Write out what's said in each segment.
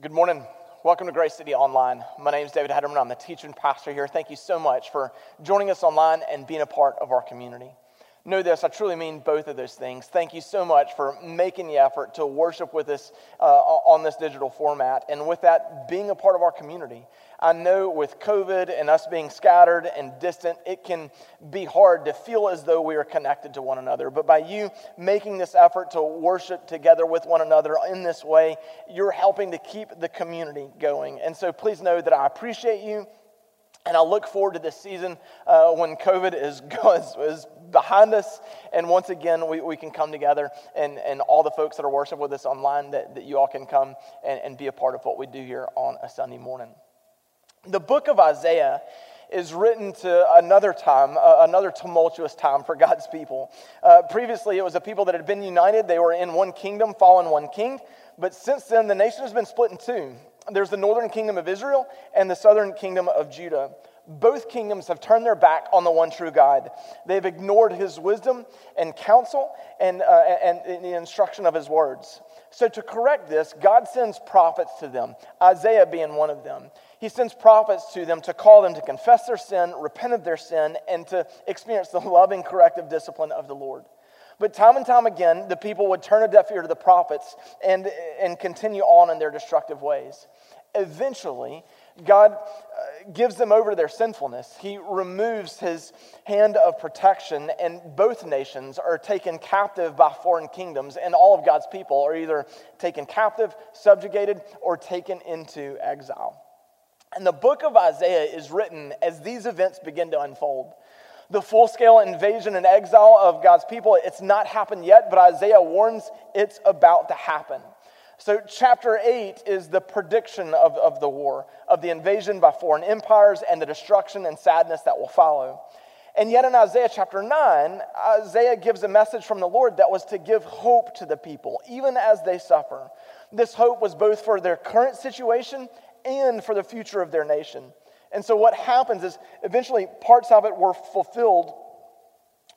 Good morning. Welcome to Grace City Online. My name is David Hederman. I'm the teacher and pastor here. Thank you so much for joining us online and being a part of our community. Know this, I truly mean both of those things. Thank you so much for making the effort to worship with us uh, on this digital format, and with that, being a part of our community. I know with COVID and us being scattered and distant, it can be hard to feel as though we are connected to one another. But by you making this effort to worship together with one another in this way, you're helping to keep the community going. And so please know that I appreciate you. And I look forward to this season uh, when COVID is, is, is, behind us. And once again, we, we can come together and, and all the folks that are worshiping with us online, that, that you all can come and, and be a part of what we do here on a Sunday morning. The book of Isaiah is written to another time, uh, another tumultuous time for God's people. Uh, previously, it was a people that had been united. They were in one kingdom, following one king. But since then, the nation has been split in two. There's the northern kingdom of Israel and the southern kingdom of Judah. Both kingdoms have turned their back on the one true God. They've ignored his wisdom and counsel and, uh, and, and the instruction of his words. So, to correct this, God sends prophets to them, Isaiah being one of them. He sends prophets to them to call them to confess their sin, repent of their sin, and to experience the loving corrective discipline of the Lord. But time and time again, the people would turn a deaf ear to the prophets and, and continue on in their destructive ways. Eventually, God uh, gives them over to their sinfulness. He removes his hand of protection, and both nations are taken captive by foreign kingdoms, and all of God's people are either taken captive, subjugated, or taken into exile. And the book of Isaiah is written as these events begin to unfold. The full scale invasion and exile of God's people, it's not happened yet, but Isaiah warns it's about to happen. So, chapter 8 is the prediction of, of the war, of the invasion by foreign empires and the destruction and sadness that will follow. And yet, in Isaiah chapter 9, Isaiah gives a message from the Lord that was to give hope to the people, even as they suffer. This hope was both for their current situation and for the future of their nation. And so, what happens is eventually parts of it were fulfilled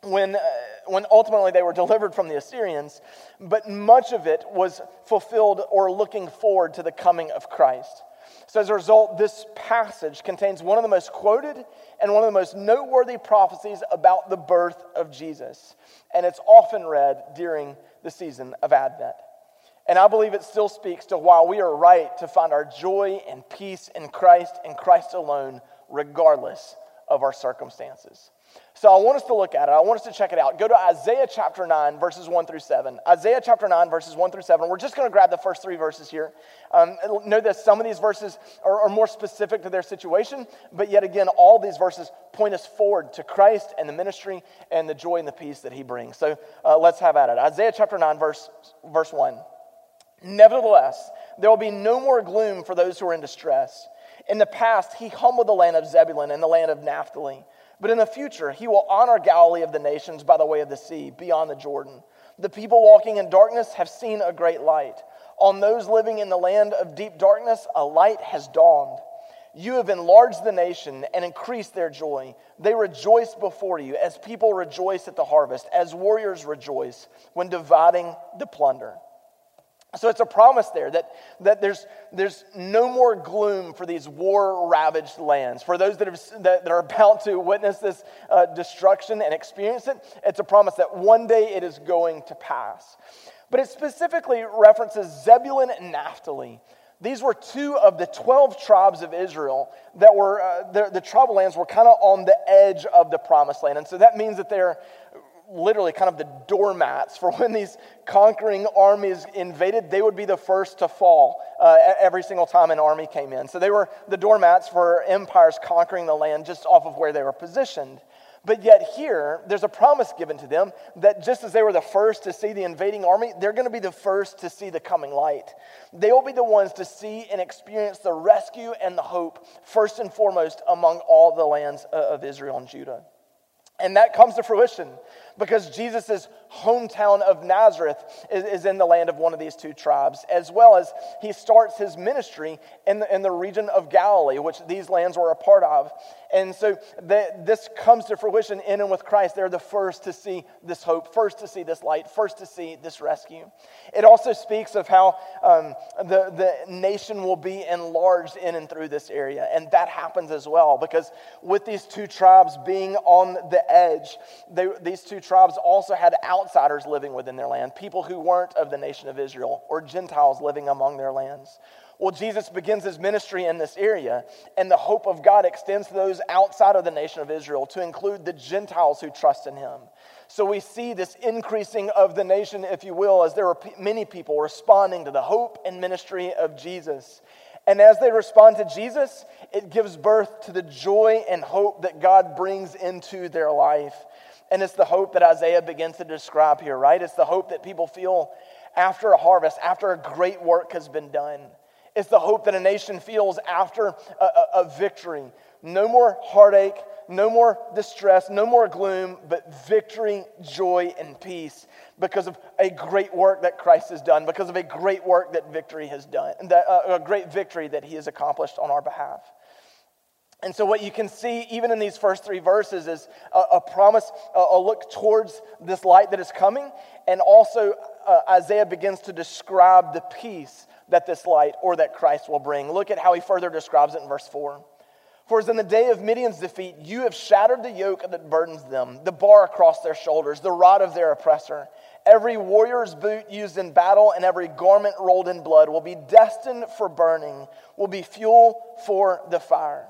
when, uh, when ultimately they were delivered from the Assyrians, but much of it was fulfilled or looking forward to the coming of Christ. So, as a result, this passage contains one of the most quoted and one of the most noteworthy prophecies about the birth of Jesus. And it's often read during the season of Advent. And I believe it still speaks to why we are right to find our joy and peace in Christ and Christ alone, regardless of our circumstances. So I want us to look at it. I want us to check it out. Go to Isaiah chapter 9, verses 1 through 7. Isaiah chapter 9, verses 1 through 7. We're just going to grab the first three verses here. Um, know that some of these verses are, are, more specific to their situation, but yet again, all these verses point us forward to Christ and the ministry and the joy and the peace that he brings. So uh, let's have at it. Isaiah chapter 9, verse, verse 1. Nevertheless, there will be no more gloom for those who are in distress. In the past, he humbled the land of Zebulun and the land of Naphtali. But in the future, he will honor Galilee of the nations by the way of the sea, beyond the Jordan. The people walking in darkness have seen a great light. On those living in the land of deep darkness, a light has dawned. You have enlarged the nation and increased their joy. They rejoice before you as people rejoice at the harvest, as warriors rejoice when dividing the plunder. So it's a promise there that, that there's, there's no more gloom for these war ravaged lands. For those that, have, that, that are about to witness this uh, destruction and experience it, it's a promise that one day it is going to pass. But it specifically references Zebulun and Naphtali. These were two of the 12 tribes of Israel that were, uh, the, the tribal lands were kind of on the edge of the promised land. And so that means that they're literally kind of the doormats for when these conquering armies invaded, they would be the first to fall uh, every single time an army came in. So they were the doormats for empires conquering the land just off of where they were positioned. But yet, here, there's a promise given to them that just as they were the first to see the invading army, they're going to be the first to see the coming light. They will be the ones to see and experience the rescue and the hope, first and foremost, among all the lands of Israel and Judah. And that comes to fruition because Jesus hometown of Nazareth is, is in the land of one of these two tribes, as well as he starts his ministry in the, in the region of Galilee, which these lands were a part of. And so the, this comes to fruition in and with Christ. They're the first to see this hope, first to see this light, first to see this rescue. It also speaks of how um, the, the nation will be enlarged in and through this area. And that happens as well because with these two tribes being on the edge, they, these two tribes also had outsiders living within their land, people who weren't of the nation of Israel or Gentiles living among their lands. Well, Jesus begins his ministry in this area, and the hope of God extends to those outside of the nation of Israel to include the Gentiles who trust in him. So we see this increasing of the nation, if you will, as there are many people responding to the hope and ministry of Jesus. And as they respond to Jesus, it gives birth to the joy and hope that God brings into their life. And it's the hope that Isaiah begins to describe here, right? It's the hope that people feel after a harvest, after a great work has been done. It's the hope that a nation feels after a, a, a victory. No more heartache, no more distress, no more gloom, but victory, joy, and peace because of a great work that Christ has done, because of a great work that victory has done, that, uh, a great victory that he has accomplished on our behalf. And so, what you can see, even in these first three verses, is a, a promise, a, a, look towards this light that is coming. And also, uh, Isaiah begins to describe the peace that this light or that Christ will bring. Look at how he further describes it in verse 4. For as in the day of Midian's defeat, you have shattered the yoke that burdens them, the bar across their shoulders, the rod of their oppressor. Every warrior's boot used in battle and every garment rolled in blood will be destined for burning, will be fuel for the fire.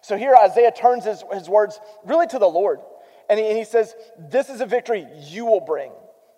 So here Isaiah turns his, his words really to the Lord. And he, and he says, This is a victory you will bring.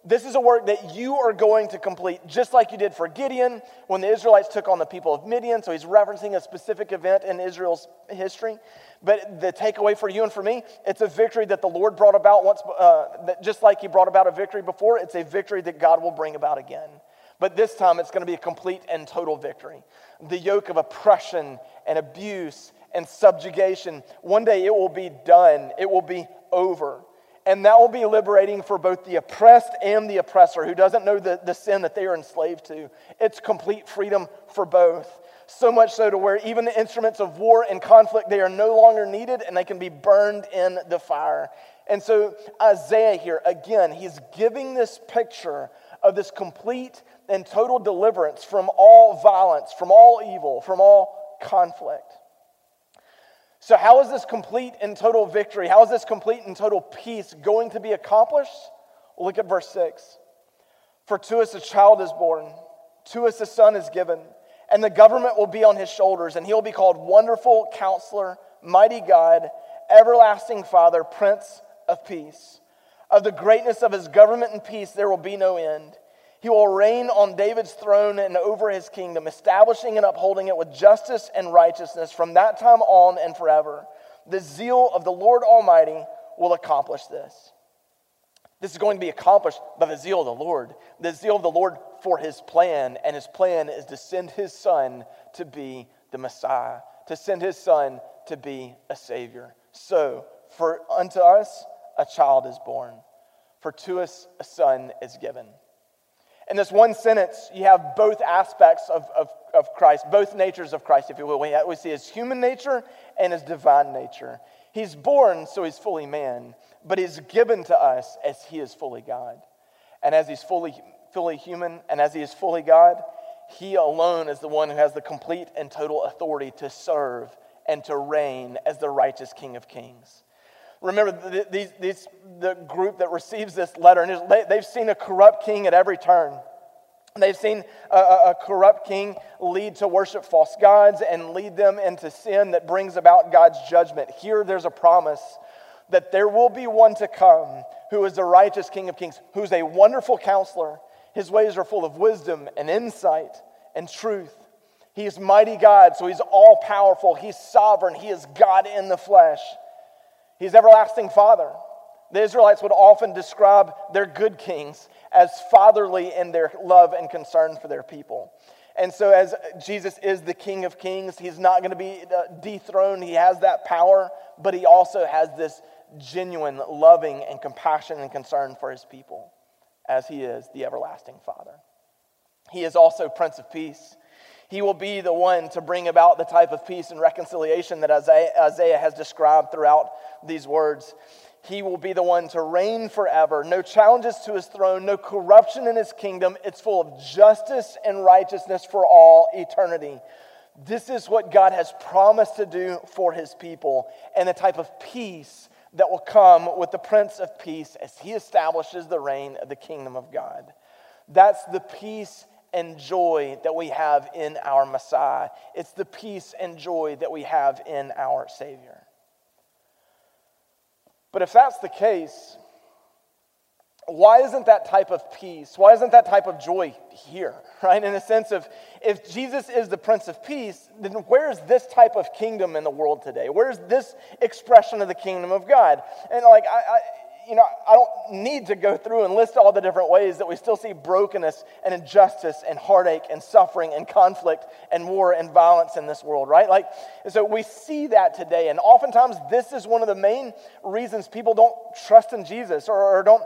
This is a work that you are going to complete, just like you did for Gideon when the Israelites took on the people of Midian. So he's referencing a specific event in Israel's history. But the takeaway for you and for me, it's a victory that the Lord brought about once, uh, just like he brought about a victory before, it's a victory that God will bring about again. But this time it's going to be a complete and total victory. The yoke of oppression and abuse and subjugation, one day it will be done, it will be over. And that will be liberating for both the oppressed and the oppressor who doesn't know the, the sin that they are enslaved to. It's complete freedom for both. So much so to where even the instruments of war and conflict, they are no longer needed and they can be burned in the fire. And so Isaiah here, again, he's giving this picture of this complete and total deliverance from all violence, from all evil, from all conflict. So, how is this complete and total victory? How is this complete and total peace going to be accomplished? Look at verse 6. For to us a child is born, to us a son is given, and the government will be on his shoulders, and he'll be called Wonderful Counselor, Mighty God, Everlasting Father, Prince of Peace. Of the greatness of his government and peace, there will be no end. He will reign on David's throne and over his kingdom, establishing and upholding it with justice and righteousness from that time on and forever. The zeal of the Lord Almighty will accomplish this. This is going to be accomplished by the zeal of the Lord, the zeal of the Lord for his plan. And his plan is to send his son to be the Messiah, to send his son to be a Savior. So, for unto us a child is born, for to us a son is given. In this one sentence, you have both aspects of, of, of Christ, both natures of Christ, if you will. We, we see his human nature and his divine nature. He's born, so he's fully man, but he's given to us as he is fully God. And as he's fully, fully human and as he is fully God, he alone is the one who has the complete and total authority to serve and to reign as the righteous King of Kings. Remember, these, these, the group that receives this letter, and they've seen a corrupt king at every turn. They've seen a, a, corrupt king lead to worship false gods and lead them into sin that brings about God's judgment. Here, there's a promise that there will be one to come who is the righteous King of Kings, who's a wonderful counselor. His ways are full of wisdom and insight and truth. He is mighty God, so he's all powerful. He's sovereign. He is God in the flesh. He's everlasting Father. The Israelites would often describe their good kings as fatherly in their love and concern for their people. And so, as Jesus is the King of Kings, he's not going to be uh, dethroned. He has that power, but he also has this genuine loving and compassion and concern for his people. as he is the everlasting Father. He is also Prince of Peace. He will be the one to bring about the type of peace and reconciliation that Isaiah has described throughout these words. He will be the one to reign forever. No challenges to his throne, no corruption in his kingdom. It's full of justice and righteousness for all eternity. This is what God has promised to do for his people and the type of peace that will come with the Prince of Peace as he establishes the reign of the kingdom of God. That's the peace and joy that we have in our Messiah. It's the peace and joy that we have in our Savior. But if that's the case, why isn't that type of peace, why isn't that type of joy here, right? In a sense of if Jesus is the Prince of Peace, then where's this type of kingdom in the world today? Where's this expression of the kingdom of God? And like, I, I you know, I don't need to go through and list all the different ways that we still see brokenness and injustice and heartache and suffering and conflict and war and violence in this world, right? Like, so we see that today. And oftentimes, this is one of the main reasons people don't trust in Jesus or, or don't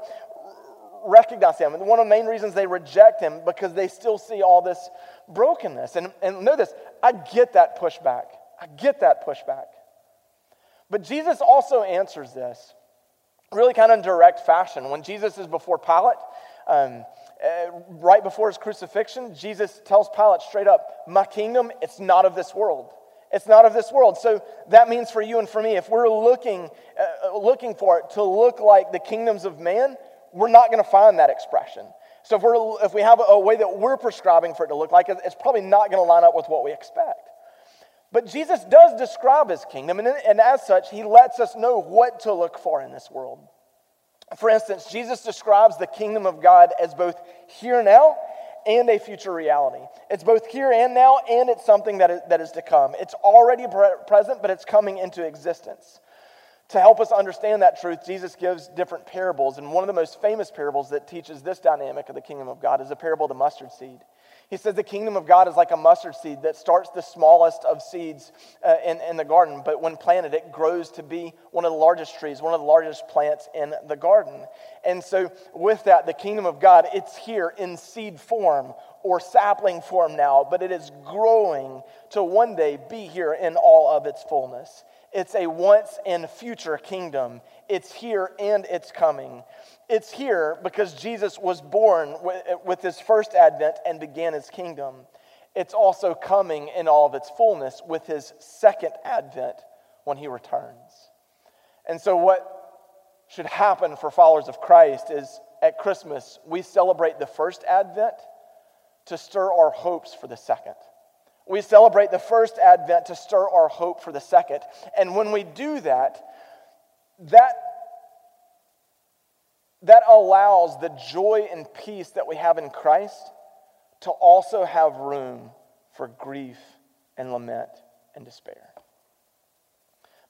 recognize him. And one of the main reasons they reject him because they still see all this brokenness. And, and know this, I get that pushback. I get that pushback. But Jesus also answers this really kind of direct fashion. When Jesus is before Pilate, um, uh, right before his crucifixion, Jesus tells Pilate straight up, My kingdom, it's not of this world. It's not of this world. So that means for you and for me, if we're looking, uh, looking for it to look like the kingdoms of man, we're not going to find that expression. So if, we're, if we have a way that we're prescribing for it to look like, it's probably not going to line up with what we expect. But Jesus does describe his kingdom, and, and as such, he lets us know what to look for in this world. For instance, Jesus describes the kingdom of God as both here now and a future reality. It's both here and now, and it's something that is, that is to come. It's already pre- present, but it's coming into existence. To help us understand that truth, Jesus gives different parables. And one of the most famous parables that teaches this dynamic of the kingdom of God is the parable of the mustard seed. He says the kingdom of God is like a mustard seed that starts the smallest of seeds uh, in, in the garden, but when planted, it grows to be one of the largest trees, one of the largest plants in the garden. And so, with that, the kingdom of God, it's here in seed form or sapling form now, but it is growing to one day be here in all of its fullness. It's a once and future kingdom. It's here and it's coming. It's here because Jesus was born with his first advent and began his kingdom. It's also coming in all of its fullness with his second advent when he returns. And so, what should happen for followers of Christ is at Christmas, we celebrate the first advent to stir our hopes for the second. We celebrate the first advent to stir our hope for the second. And when we do that, that that allows the joy and peace that we have in Christ to also have room for grief and lament and despair.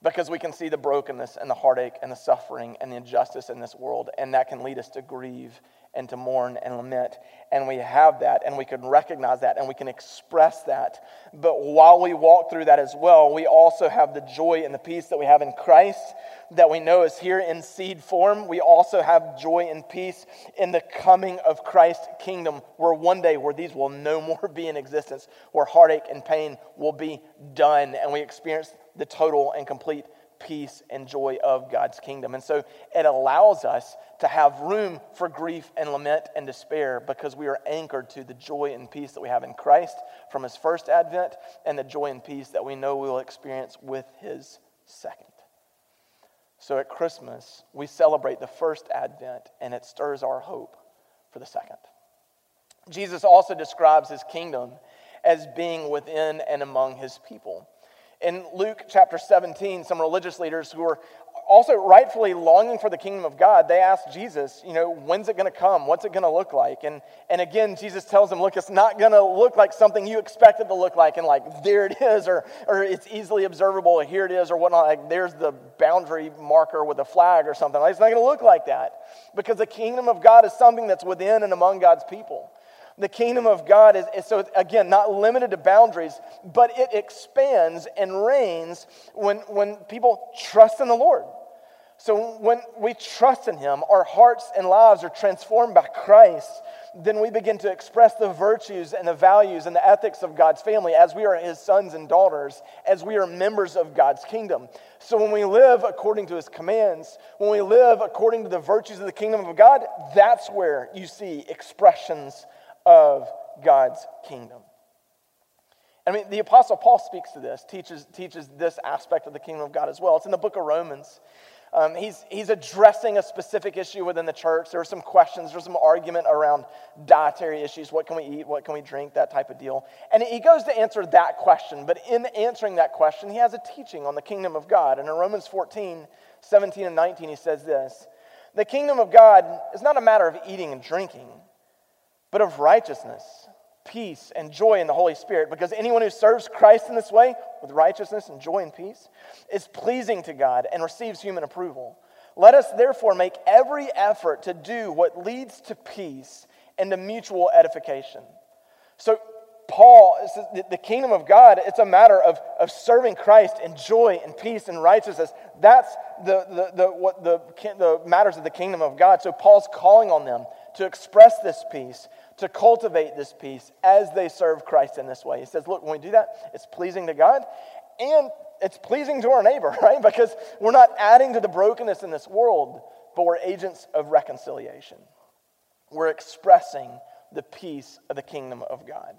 Because we can see the brokenness and the heartache and the suffering and the injustice in this world, and that can lead us to grieve and to mourn and lament. And we have that, and we can recognize that, and we can express that. But while we walk through that as well, we also have the joy and the peace that we have in Christ that we know is here in seed form. We also have joy and peace in the coming of Christ's kingdom, where one day where these will no more be in existence, where heartache and pain will be done, and we experience the total and complete peace and joy of God's kingdom. And so it allows us to have room for grief and lament and despair because we are anchored to the joy and peace that we have in Christ from his first advent and the joy and peace that we know we will experience with his second. So at Christmas, we celebrate the first advent and it stirs our hope for the second. Jesus also describes his kingdom as being within and among his people. In Luke chapter 17, some religious leaders who were also rightfully longing for the kingdom of God, they asked Jesus, you know, when's it going to come? What's it going to look like? And, and again, Jesus tells them, look, it's not going to look like something you expect it to look like, and like, there it is, or, or it's easily observable, or here it is, or whatnot. Like, there's the boundary marker with a flag or something. Like, it's not going to look like that because the kingdom of God is something that's within and among God's people. The kingdom of God is, is, so, again, not limited to boundaries, but it expands and reigns when, when people trust in the Lord. So when we trust in Him, our hearts and lives are transformed by Christ. Then we begin to express the virtues and the values and the ethics of God's family as we are His sons and daughters, as we are members of God's kingdom. So when we live according to His commands, when we live according to the virtues of the kingdom of God, that's where you see expressions of God's kingdom. I mean, the Apostle Paul speaks to this, teaches, teaches this aspect of the kingdom of God as well. It's in the book of Romans. Um, he's, he's addressing a specific issue within the church. There are some questions, there's some argument around dietary issues. What can we eat? What can we drink? That type of deal. And he goes to answer that question. But in answering that question, he has a teaching on the kingdom of God. And in Romans 14, 17, and 19, he says this The kingdom of God is not a matter of eating and drinking, but of righteousness peace and joy in the Holy Spirit because anyone who serves Christ in this way with righteousness and joy and peace is pleasing to God and receives human approval. Let us therefore make every effort to do what leads to peace and to mutual edification. So, Paul, the kingdom of God, it's a matter of, of serving Christ in joy and peace and righteousness. That's the, the, the, what the, the matters of the kingdom of God. So Paul's calling on them to express this peace, to cultivate this peace as they serve Christ in this way. He says, Look, when we do that, it's pleasing to God and it's pleasing to our neighbor, right? Because we're not adding to the brokenness in this world, but we're agents of reconciliation. We're expressing the peace of the kingdom of God.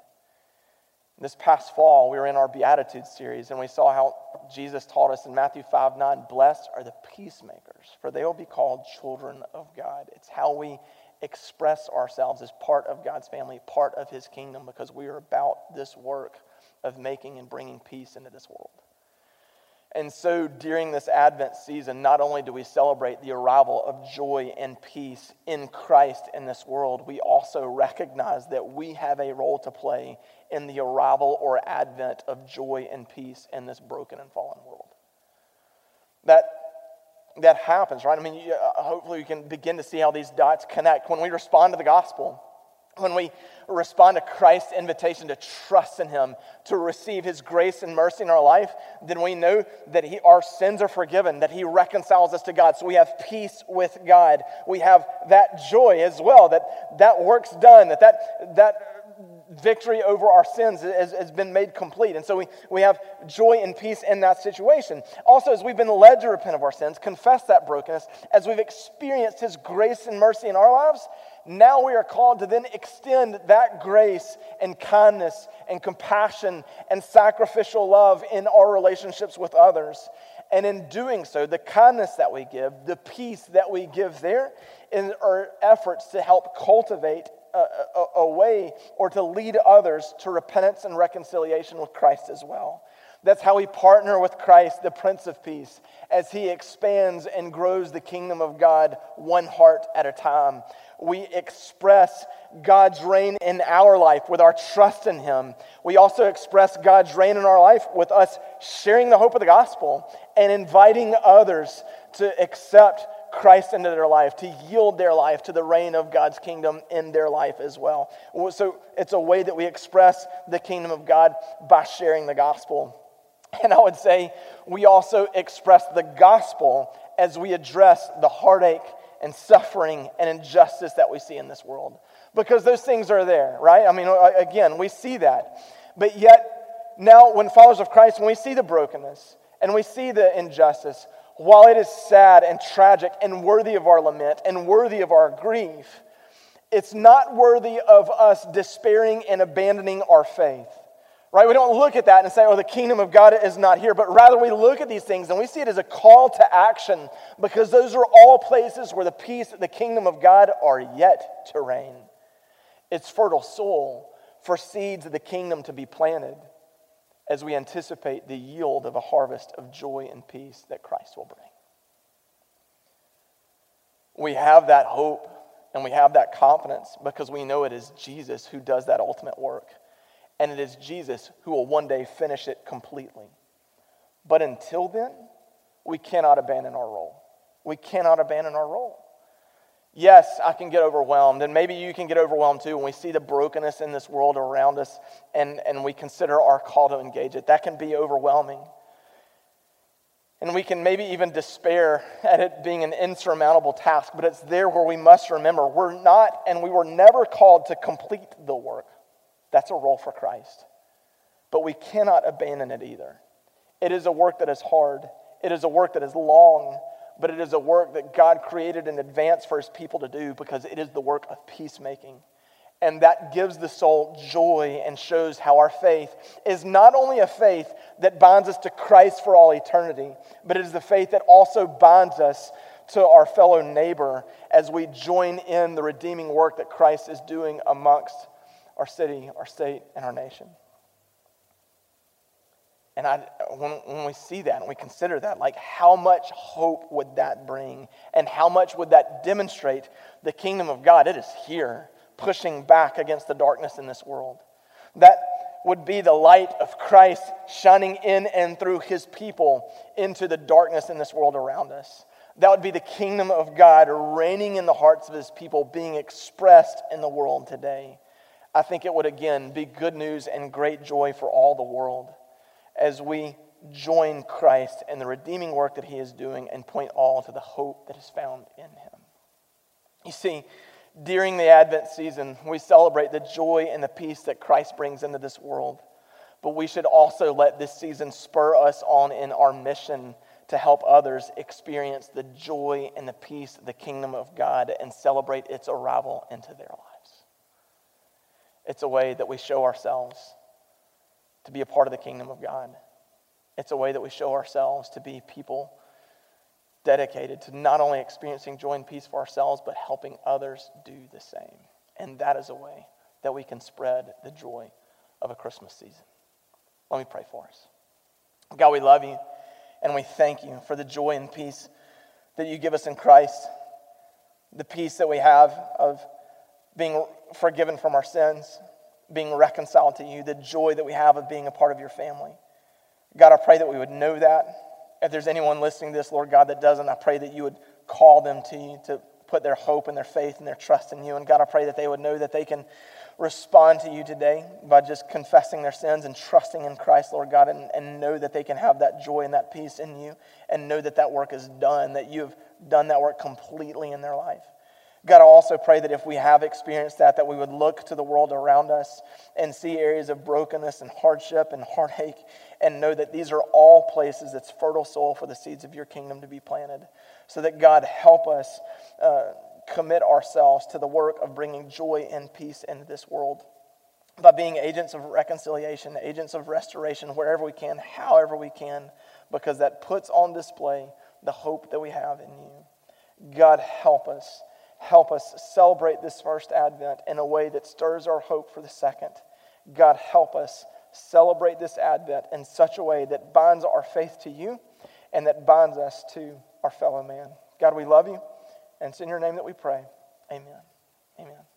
This past fall, we were in our Beatitudes series, and we saw how Jesus taught us in Matthew 5 9, blessed are the peacemakers, for they will be called children of God. It's how we express ourselves as part of God's family, part of His kingdom, because we are about this work of making and bringing peace into this world. And so during this Advent season, not only do we celebrate the arrival of joy and peace in Christ in this world, we also recognize that we have a role to play in the arrival or advent of joy and peace in this broken and fallen world. That that happens, right? I mean, you, uh, hopefully you can begin to see how these dots connect. When we respond to the gospel, when we respond to Christ's invitation to trust in Him, to receive His grace and mercy in our life, then we know that he, our sins are forgiven, that He reconciles us to God. So we have peace with God. We have that joy as well, that that work's done, that that, that victory over our sins has, has, been made complete. And so we, we have joy and peace in that situation. Also, as we've been led to repent of our sins, confess that brokenness, as we've experienced His grace and mercy in our lives, now we are called to then extend that grace and kindness and compassion and sacrificial love in our relationships with others. And in doing so, the kindness that we give, the peace that we give there, in our efforts to help cultivate a, way or to lead others to repentance and reconciliation with Christ as well. That's how we partner with Christ, the Prince of Peace, as he expands and grows the kingdom of God one heart at a time. We express God's reign in our life with our trust in him. We also express God's reign in our life with us sharing the hope of the gospel and inviting others to accept Christ into their life, to yield their life to the reign of God's kingdom in their life as well. So it's a way that we express the kingdom of God by sharing the gospel. And I would say we also express the gospel as we address the heartache and suffering and injustice that we see in this world. Because those things are there, right? I mean, again, we see that. But yet, now, when followers of Christ, when we see the brokenness and we see the injustice, while it is sad and tragic and worthy of our lament and worthy of our grief, it's not worthy of us despairing and abandoning our faith. Right? We don't look at that and say, oh, the kingdom of God is not here, but rather we look at these things and we see it as a call to action because those are all places where the peace, the kingdom of God are yet to reign. It's fertile soil for seeds of the kingdom to be planted as we anticipate the yield of a harvest of joy and peace that Christ will bring. We have that hope and we have that confidence because we know it is Jesus who does that ultimate work. And it is Jesus who will one day finish it completely. But until then, we cannot abandon our role. We cannot abandon our role. Yes, I can get overwhelmed, and maybe you can get overwhelmed too when we see the brokenness in this world around us and, and we consider our call to engage it. That can be overwhelming. And we can maybe even despair at it being an insurmountable task, but it's there where we must remember we're not and we were never called to complete the work. That's a role for Christ. But we cannot abandon it either. It is a work that is hard, it is a work that is long, but it is a work that God created in advance for his people to do because it is the work of peacemaking. And that gives the soul joy and shows how our faith is not only a faith that binds us to Christ for all eternity, but it is the faith that also binds us to our fellow neighbor as we join in the redeeming work that Christ is doing amongst our city, our state, and our nation. And I, when, when we see that and we consider that, like how much hope would that bring? And how much would that demonstrate the kingdom of God? It is here pushing back against the darkness in this world. That would be the light of Christ shining in and through his people into the darkness in this world around us. That would be the kingdom of God reigning in the hearts of his people, being expressed in the world today. I think it would again be good news and great joy for all the world as we join Christ in the redeeming work that he is doing and point all to the hope that is found in him. You see, during the Advent season, we celebrate the joy and the peace that Christ brings into this world. But we should also let this season spur us on in our mission to help others experience the joy and the peace of the kingdom of God and celebrate its arrival into their lives. It's a way that we show ourselves to be a part of the kingdom of God. It's a way that we show ourselves to be people dedicated to not only experiencing joy and peace for ourselves, but helping others do the same. And that is a way that we can spread the joy of a Christmas season. Let me pray for us. God, we love you and we thank you for the joy and peace that you give us in Christ, the peace that we have of being forgiven from our sins, being reconciled to you, the joy that we have of being a part of your family. God, I pray that we would know that if there's anyone listening to this, Lord God, that doesn't, I pray that you would call them to you to put their hope and their faith and their trust in you. And God, I pray that they would know that they can respond to you today by just confessing their sins and trusting in Christ, Lord God, and, and know that they can have that joy and that peace in you and know that that work is done, that you have done that work completely in their life. God, I also pray that if we have experienced that, that we would look to the world around us and see areas of brokenness and hardship and heartache and know that these are all places that's fertile soil for the seeds of your kingdom to be planted. So that God help us uh, commit ourselves to the work of bringing joy and peace into this world by being agents of reconciliation, agents of restoration wherever we can, however we can, because that puts on display the hope that we have in you. God help us help us celebrate this first Advent in a way that stirs our hope for the second. God, help us celebrate this Advent in such a way that binds our faith to you and that binds us to our fellow man. God, we love you, and it's in your name that we pray. Amen. Amen.